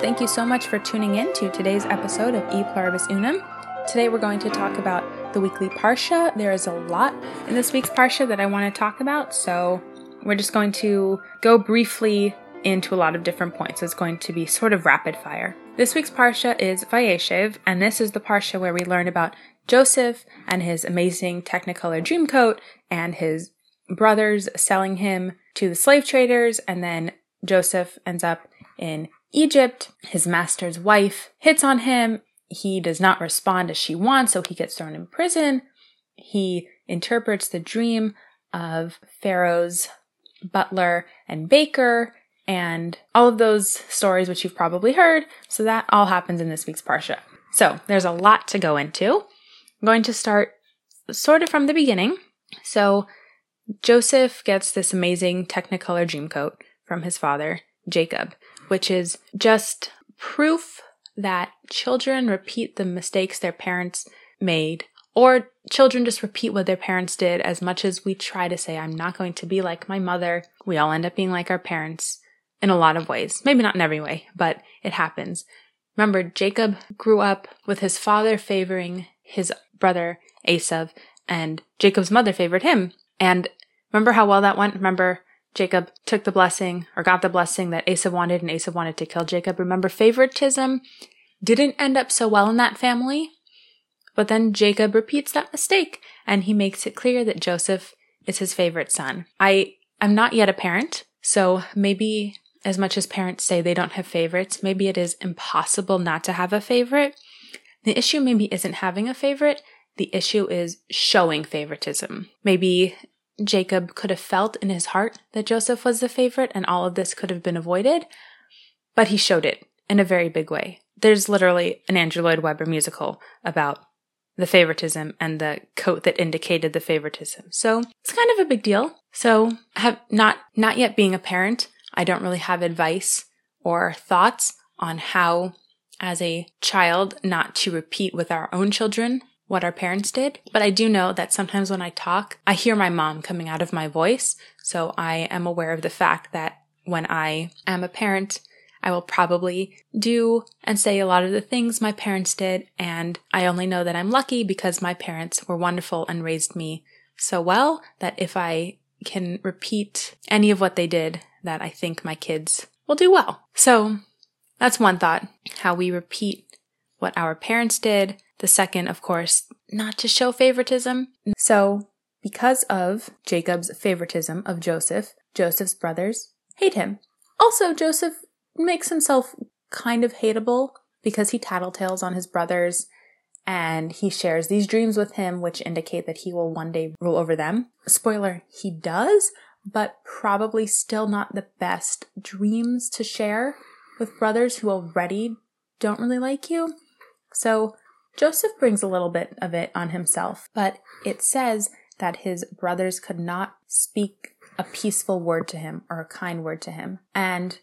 Thank you so much for tuning in to today's episode of E Pluribus Unum. Today we're going to talk about the weekly Parsha. There is a lot in this week's Parsha that I want to talk about, so we're just going to go briefly into a lot of different points. It's going to be sort of rapid fire. This week's Parsha is Vayeshev, and this is the Parsha where we learn about Joseph and his amazing Technicolor Dreamcoat and his brothers selling him to the slave traders, and then Joseph ends up in Egypt. His master's wife hits on him. He does not respond as she wants, so he gets thrown in prison. He interprets the dream of Pharaoh's butler and baker and all of those stories which you've probably heard. So that all happens in this week's Parsha. So there's a lot to go into. I'm going to start sort of from the beginning. So Joseph gets this amazing Technicolor dream coat from his father, Jacob, which is just proof that children repeat the mistakes their parents made, or children just repeat what their parents did as much as we try to say, I'm not going to be like my mother. We all end up being like our parents in a lot of ways. Maybe not in every way, but it happens. Remember, Jacob grew up with his father favoring his brother Esav, and Jacob's mother favored him. And remember how well that went? Remember, Jacob took the blessing or got the blessing that Esav wanted, and Esav wanted to kill Jacob. Remember, favoritism didn't end up so well in that family. But then Jacob repeats that mistake and he makes it clear that Joseph is his favorite son. I am not yet a parent, so maybe as much as parents say they don't have favorites, maybe it is impossible not to have a favorite. The issue maybe isn't having a favorite, the issue is showing favoritism. Maybe Jacob could have felt in his heart that Joseph was the favorite and all of this could have been avoided, but he showed it in a very big way. There's literally an Andrew Lloyd Webber musical about the favoritism and the coat that indicated the favoritism. So it's kind of a big deal. So have not not yet being a parent, I don't really have advice or thoughts on how as a child not to repeat with our own children what our parents did. But I do know that sometimes when I talk, I hear my mom coming out of my voice. So I am aware of the fact that when I am a parent, I will probably do and say a lot of the things my parents did. And I only know that I'm lucky because my parents were wonderful and raised me so well that if I can repeat any of what they did, that I think my kids will do well. So that's one thought, how we repeat what our parents did the second, of course, not to show favoritism. So, because of Jacob's favoritism of Joseph, Joseph's brothers hate him. Also, Joseph makes himself kind of hateable because he tattletales on his brothers and he shares these dreams with him, which indicate that he will one day rule over them. Spoiler, he does, but probably still not the best dreams to share with brothers who already don't really like you. So Joseph brings a little bit of it on himself, but it says that his brothers could not speak a peaceful word to him or a kind word to him. And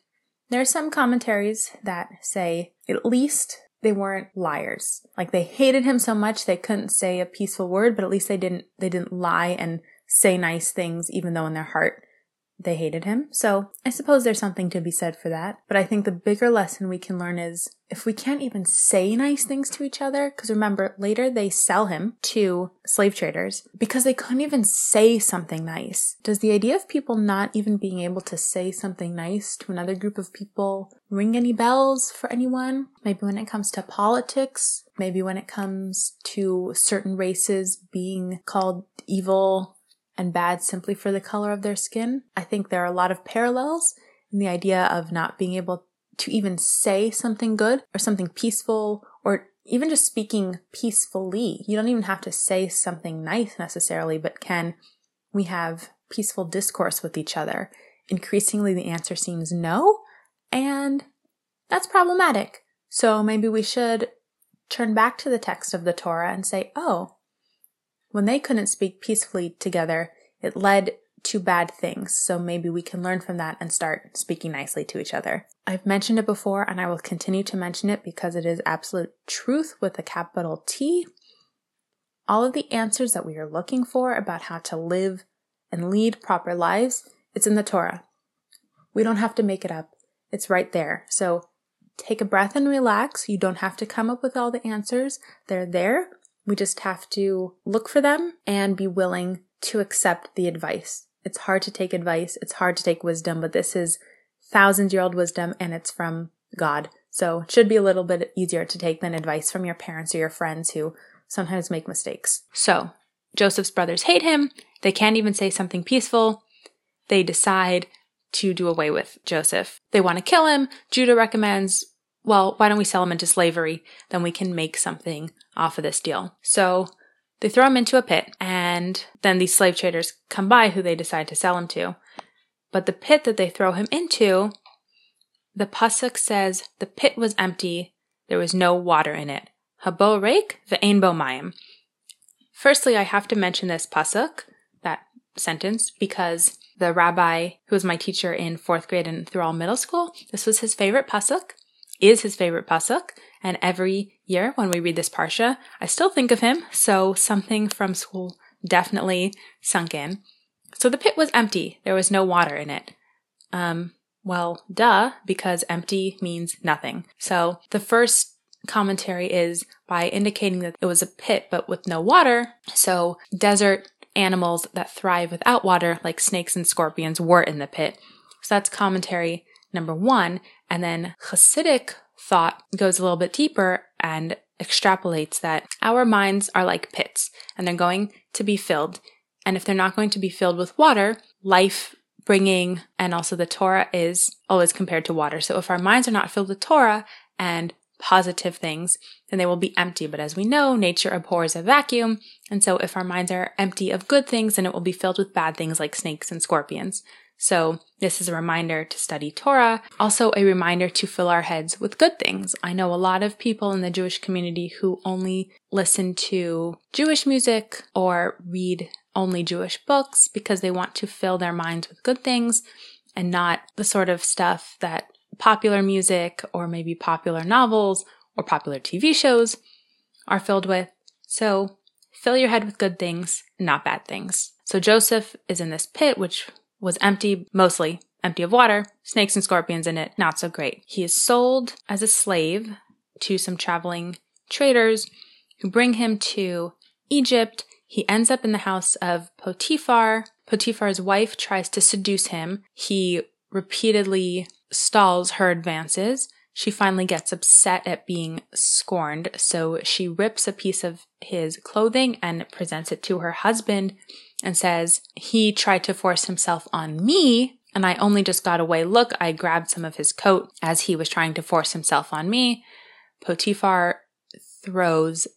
there are some commentaries that say at least they weren't liars. Like they hated him so much they couldn't say a peaceful word, but at least they didn't they didn't lie and say nice things even though in their heart they hated him. So I suppose there's something to be said for that. But I think the bigger lesson we can learn is if we can't even say nice things to each other, because remember, later they sell him to slave traders because they couldn't even say something nice. Does the idea of people not even being able to say something nice to another group of people ring any bells for anyone? Maybe when it comes to politics, maybe when it comes to certain races being called evil and bad simply for the color of their skin. I think there are a lot of parallels in the idea of not being able to even say something good or something peaceful or even just speaking peacefully. You don't even have to say something nice necessarily, but can we have peaceful discourse with each other? Increasingly, the answer seems no, and that's problematic. So maybe we should turn back to the text of the Torah and say, oh, when they couldn't speak peacefully together, it led to bad things. So maybe we can learn from that and start speaking nicely to each other. I've mentioned it before and I will continue to mention it because it is absolute truth with a capital T. All of the answers that we are looking for about how to live and lead proper lives, it's in the Torah. We don't have to make it up. It's right there. So take a breath and relax. You don't have to come up with all the answers. They're there. We just have to look for them and be willing to accept the advice. It's hard to take advice. It's hard to take wisdom, but this is thousands year old wisdom and it's from God. So it should be a little bit easier to take than advice from your parents or your friends who sometimes make mistakes. So Joseph's brothers hate him. They can't even say something peaceful. They decide to do away with Joseph. They want to kill him. Judah recommends, well, why don't we sell him into slavery? Then we can make something off of this deal. So they throw him into a pit, and then these slave traders come by who they decide to sell him to. But the pit that they throw him into, the pasuk says the pit was empty, there was no water in it. Habo reik ve'ein bo mayim. Firstly, I have to mention this pasuk, that sentence, because the rabbi who was my teacher in fourth grade and through all middle school, this was his favorite pasuk, is his favorite pasuk, and every year when we read this parsha, I still think of him. So something from school definitely sunk in. So the pit was empty. There was no water in it. Um, well, duh, because empty means nothing. So the first commentary is by indicating that it was a pit but with no water. So desert animals that thrive without water, like snakes and scorpions, were in the pit. So that's commentary number one. And then Hasidic thought goes a little bit deeper and extrapolates that our minds are like pits and they're going to be filled. And if they're not going to be filled with water, life bringing and also the Torah is always compared to water. So if our minds are not filled with Torah and positive things, then they will be empty. But as we know, nature abhors a vacuum. And so if our minds are empty of good things, then it will be filled with bad things like snakes and scorpions. So this is a reminder to study Torah, also a reminder to fill our heads with good things. I know a lot of people in the Jewish community who only listen to Jewish music or read only Jewish books because they want to fill their minds with good things and not the sort of stuff that popular music or maybe popular novels or popular TV shows are filled with. So fill your head with good things, not bad things. So Joseph is in this pit, which was empty, mostly empty of water, snakes and scorpions in it, not so great. He is sold as a slave to some traveling traders who bring him to Egypt. He ends up in the house of Potiphar. Potiphar's wife tries to seduce him. He repeatedly stalls her advances. She finally gets upset at being scorned, so she rips a piece of his clothing and presents it to her husband and says, He tried to force himself on me, and I only just got away. Look, I grabbed some of his coat as he was trying to force himself on me. Potiphar throws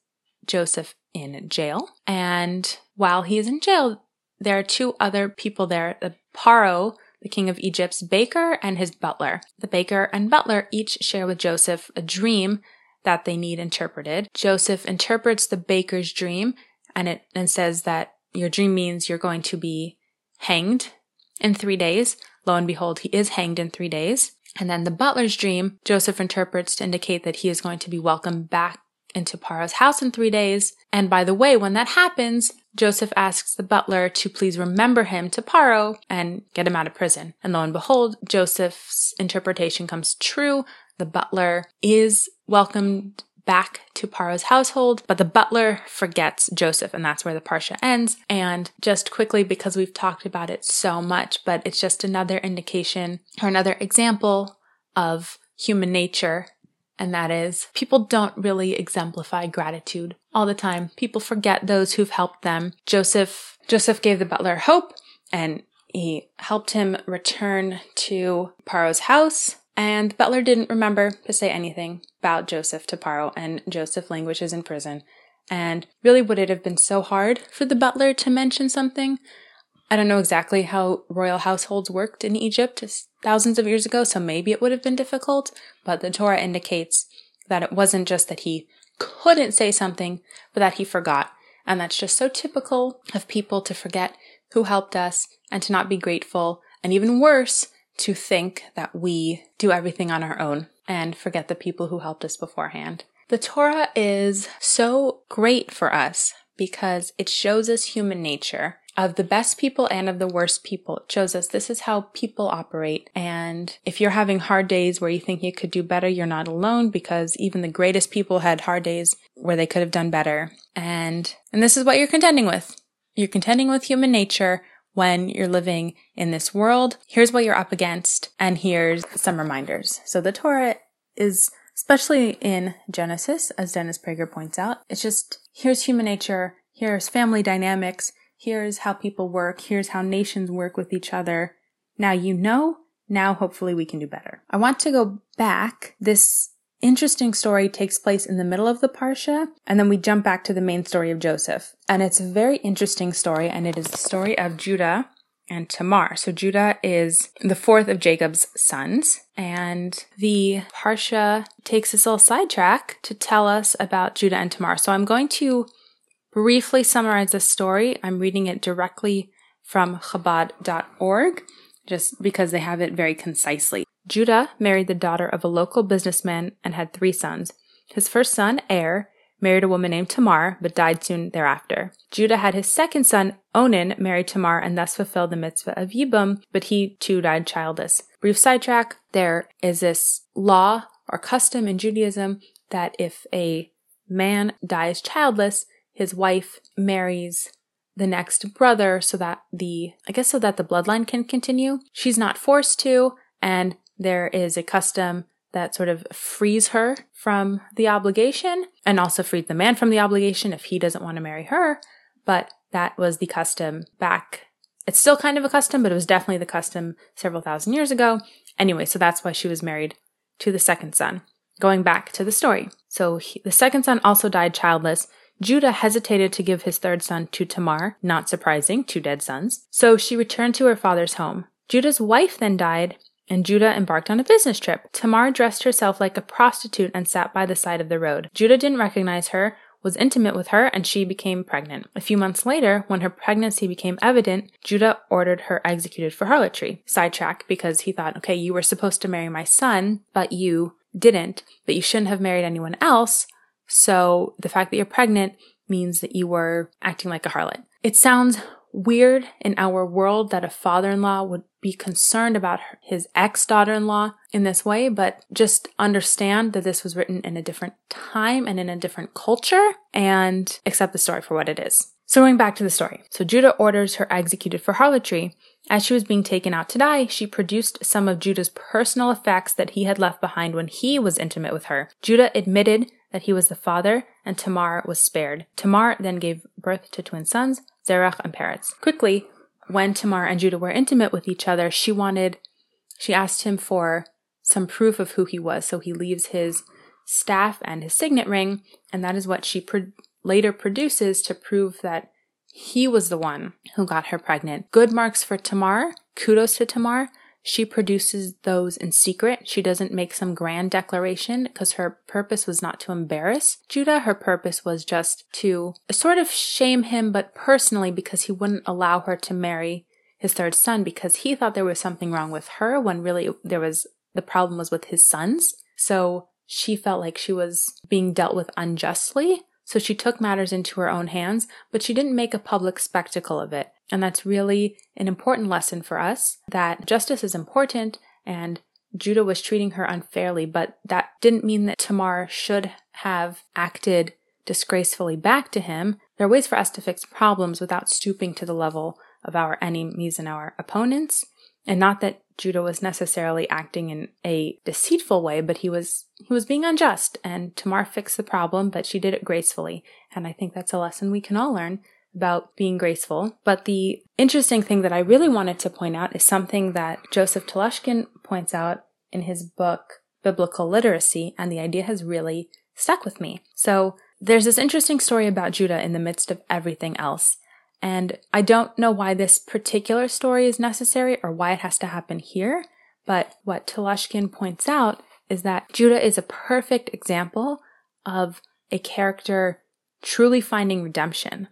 Joseph in jail, and while he is in jail, there are two other people there. The Paro, the king of Egypt's baker, and his butler. The baker and butler each share with Joseph a dream that they need interpreted. Joseph interprets the baker's dream and it and says that your dream means you're going to be hanged in three days. Lo and behold, he is hanged in three days. And then the butler's dream, Joseph interprets to indicate that he is going to be welcomed back into Paro's house in three days. And by the way, when that happens, Joseph asks the butler to please remember him to Paro and get him out of prison. And lo and behold, Joseph's interpretation comes true. The butler is welcomed back to Paro's household, but the butler forgets Joseph, and that's where the Parsha ends. And just quickly, because we've talked about it so much, but it's just another indication or another example of human nature and that is people don't really exemplify gratitude all the time. People forget those who've helped them. Joseph, Joseph gave the butler hope and he helped him return to Paro's house. And the butler didn't remember to say anything about Joseph to Paro, and Joseph languishes in prison. And really, would it have been so hard for the butler to mention something? I don't know exactly how royal households worked in Egypt thousands of years ago, so maybe it would have been difficult, but the Torah indicates that it wasn't just that he couldn't say something, but that he forgot. And that's just so typical of people to forget who helped us and to not be grateful, and even worse, to think that we do everything on our own and forget the people who helped us beforehand. The Torah is so great for us because it shows us human nature of the best people and of the worst people. It shows us this is how people operate. And if you're having hard days where you think you could do better, you're not alone because even the greatest people had hard days where they could have done better. And, and this is what you're contending with. You're contending with human nature when you're living in this world. Here's what you're up against, and here's some reminders. So the Torah is, especially in Genesis, as Dennis Prager points out, it's just here's human nature, here's family dynamics, here's how people work, here's how nations work with each other. Now you know, now hopefully we can do better. I want to go back. This interesting story takes place in the middle of the Parsha, and then we jump back to the main story of Joseph. And it's a very interesting story, and it is the story of Judah and Tamar. So Judah is the fourth of Jacob's sons, and the Parsha takes this little sidetrack to tell us about Judah and Tamar. So I'm going to briefly summarize the story. I'm reading it directly from Chabad.org, just because they have it very concisely. Judah married the daughter of a local businessman and had three sons. His first son, Er, married a woman named Tamar, but died soon thereafter. Judah had his second son, Onan, marry Tamar and thus fulfill the mitzvah of Yibum, but he too died childless. Brief sidetrack, there is this law or custom in Judaism that if a man dies childless, his wife marries the next brother so that the, I guess so that the bloodline can continue. She's not forced to, and there is a custom that sort of frees her from the obligation and also freed the man from the obligation if he doesn't want to marry her. But that was the custom back. It's still kind of a custom, but it was definitely the custom several thousand years ago. Anyway, so that's why she was married to the second son. Going back to the story. So he, the second son also died childless. Judah hesitated to give his third son to Tamar, not surprising, two dead sons. So she returned to her father's home. Judah's wife then died, and Judah embarked on a business trip. Tamar dressed herself like a prostitute and sat by the side of the road. Judah didn't recognize her, was intimate with her, and she became pregnant. A few months later, when her pregnancy became evident, Judah ordered her executed for harlotry. Sidetrack because he thought, okay, you were supposed to marry my son, but you didn't, but you shouldn't have married anyone else. So the fact that you're pregnant means that you were acting like a harlot. It sounds weird in our world that a father in law would be concerned about his ex daughter in law in this way, but just understand that this was written in a different time and in a different culture and accept the story for what it is. So, going back to the story. So, Judah orders her executed for harlotry. As she was being taken out to die, she produced some of Judah's personal effects that he had left behind when he was intimate with her. Judah admitted that he was the father, and Tamar was spared. Tamar then gave birth to twin sons, Zerach and Peretz. Quickly, when Tamar and Judah were intimate with each other, she wanted, she asked him for some proof of who he was. So he leaves his staff and his signet ring, and that is what she pro- later produces to prove that he was the one who got her pregnant. Good marks for Tamar. Kudos to Tamar. She produces those in secret. She doesn't make some grand declaration because her purpose was not to embarrass Judah. Her purpose was just to sort of shame him, but personally because he wouldn't allow her to marry his third son because he thought there was something wrong with her when really there was the problem was with his sons. So she felt like she was being dealt with unjustly. So she took matters into her own hands, but she didn't make a public spectacle of it. And that's really an important lesson for us that justice is important and Judah was treating her unfairly, but that didn't mean that Tamar should have acted disgracefully back to him. There are ways for us to fix problems without stooping to the level of our enemies and our opponents. And not that Judah was necessarily acting in a deceitful way, but he was he was being unjust and Tamar fixed the problem, but she did it gracefully. And I think that's a lesson we can all learn about being graceful. But the interesting thing that I really wanted to point out is something that Joseph Telushkin points out in his book Biblical Literacy, and the idea has really stuck with me. So there's this interesting story about Judah in the midst of everything else. And I don't know why this particular story is necessary or why it has to happen here, but what Telushkin points out is that Judah is a perfect example of a character truly finding redemption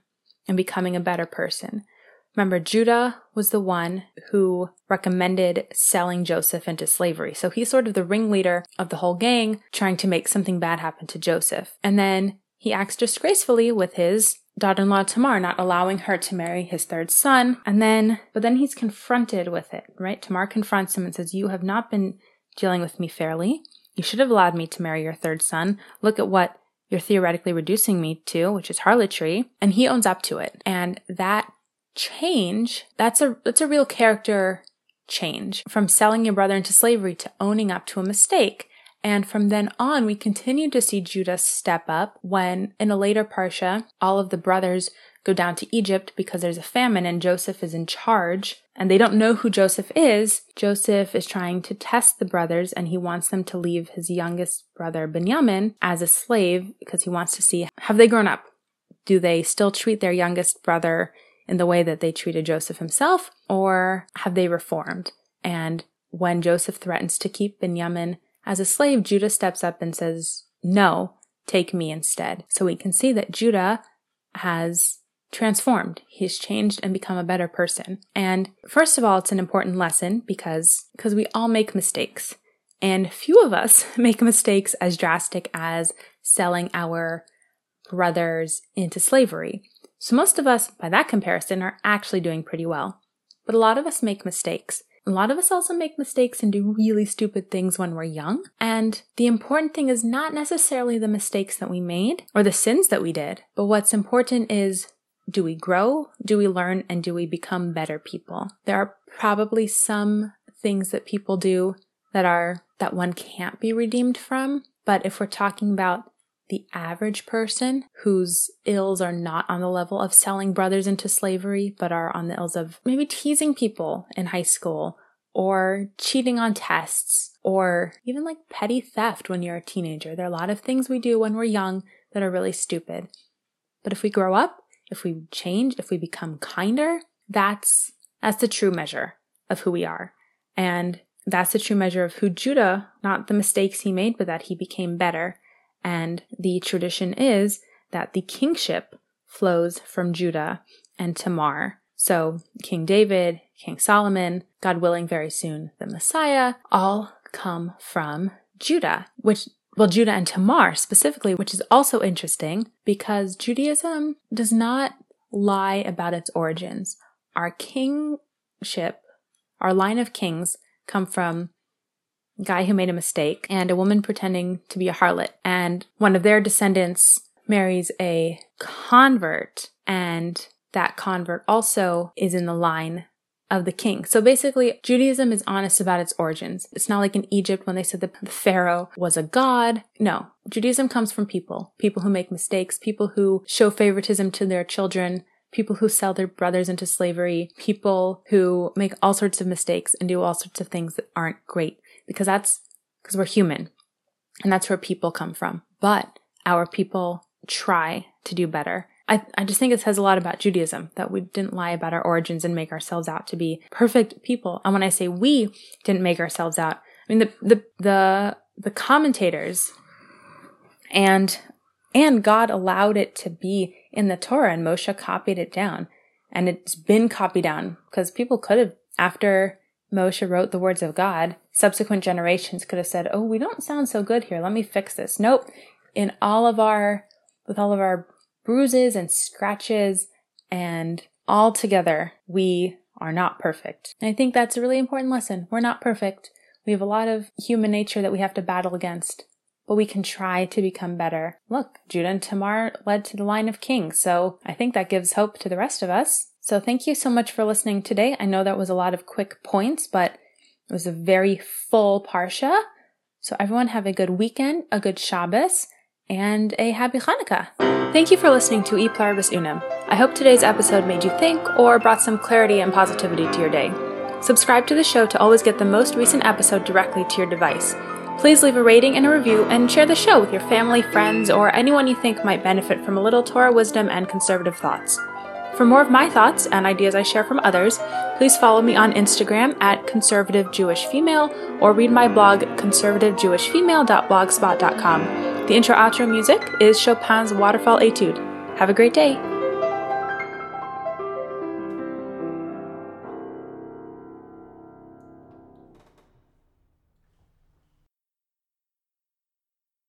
and becoming a better person. Remember, Judah was the one who recommended selling Joseph into slavery. So he's sort of the ringleader of the whole gang trying to make something bad happen to Joseph. And then he acts disgracefully with his daughter-in-law Tamar, not allowing her to marry his third son. And then, but then he's confronted with it, right? Tamar confronts him and says, you have not been dealing with me fairly. You should have allowed me to marry your third son. Look at what you're theoretically reducing me to, which is harlotry. And he owns up to it. And that change, that's a, that's a real character change from selling your brother into slavery to owning up to a mistake. And from then on, we continue to see Judah step up when, in a later Parsha, all of the brothers go down to Egypt because there's a famine and Joseph is in charge. And they don't know who Joseph is. Joseph is trying to test the brothers and he wants them to leave his youngest brother, Benjamin, as a slave because he wants to see have they grown up? Do they still treat their youngest brother in the way that they treated Joseph himself, or have they reformed? And when Joseph threatens to keep Benjamin as a slave, Judah steps up and says, No, take me instead. So we can see that Judah has transformed. He's changed and become a better person. And first of all, it's an important lesson because, because we all make mistakes. And few of us make mistakes as drastic as selling our brothers into slavery. So most of us, by that comparison, are actually doing pretty well. But a lot of us make mistakes. A lot of us also make mistakes and do really stupid things when we're young. And the important thing is not necessarily the mistakes that we made or the sins that we did, but what's important is do we grow? Do we learn? And do we become better people? There are probably some things that people do that are, that one can't be redeemed from. But if we're talking about the average person whose ills are not on the level of selling brothers into slavery, but are on the ills of maybe teasing people in high school or cheating on tests or even like petty theft when you're a teenager. There are a lot of things we do when we're young that are really stupid. But if we grow up, if we change, if we become kinder, that's that's the true measure of who we are. And that's the true measure of who Judah, not the mistakes he made, but that he became better and the tradition is that the kingship flows from Judah and Tamar. So King David, King Solomon, God willing, very soon the Messiah, all come from Judah, which well, Judah and Tamar specifically, which is also interesting because Judaism does not lie about its origins. Our kingship, our line of kings come from guy who made a mistake and a woman pretending to be a harlot. And one of their descendants marries a convert, and that convert also is in the line of the king. So basically, Judaism is honest about its origins. It's not like in Egypt when they said the Pharaoh was a god. No, Judaism comes from people, people who make mistakes, people who show favoritism to their children, people who sell their brothers into slavery, people who make all sorts of mistakes and do all sorts of things that aren't great because that's because we're human and that's where people come from. But our people try to do better. I, I just think it says a lot about Judaism that we didn't lie about our origins and make ourselves out to be perfect people. And when I say we didn't make ourselves out, I mean the the the the commentators and and God allowed it to be in the Torah and Moshe copied it down. And it's been copied down because people could have after Moshe wrote the words of God, subsequent generations could have said, Oh, we don't sound so good here. Let me fix this. Nope. In all of our, with all of our bruises and scratches and all together, we are not perfect. And I think that's a really important lesson. We're not perfect. We have a lot of human nature that we have to battle against, but we can try to become better. Look, Judah and Tamar led to the line of kings, so I think that gives hope to the rest of us. So thank you so much for listening today. I know that was a lot of quick points, but it was a very full Parsha. So everyone have a good weekend, a good Shabbos, and a happy Hanukkah. Thank you for listening to E Pluribus Unum. I hope today's episode made you think or brought some clarity and positivity to your day. Subscribe to the show to always get the most recent episode directly to your device. Please leave a rating and a review and share the show with your family, friends, or anyone you think might benefit from a little Torah wisdom and conservative thoughts. For more of my thoughts and ideas I share from others, please follow me on Instagram at conservative Jewish female or read my blog conservativejewishfemale.blogspot.com. The intro outro music is Chopin's Waterfall Etude. Have a great day.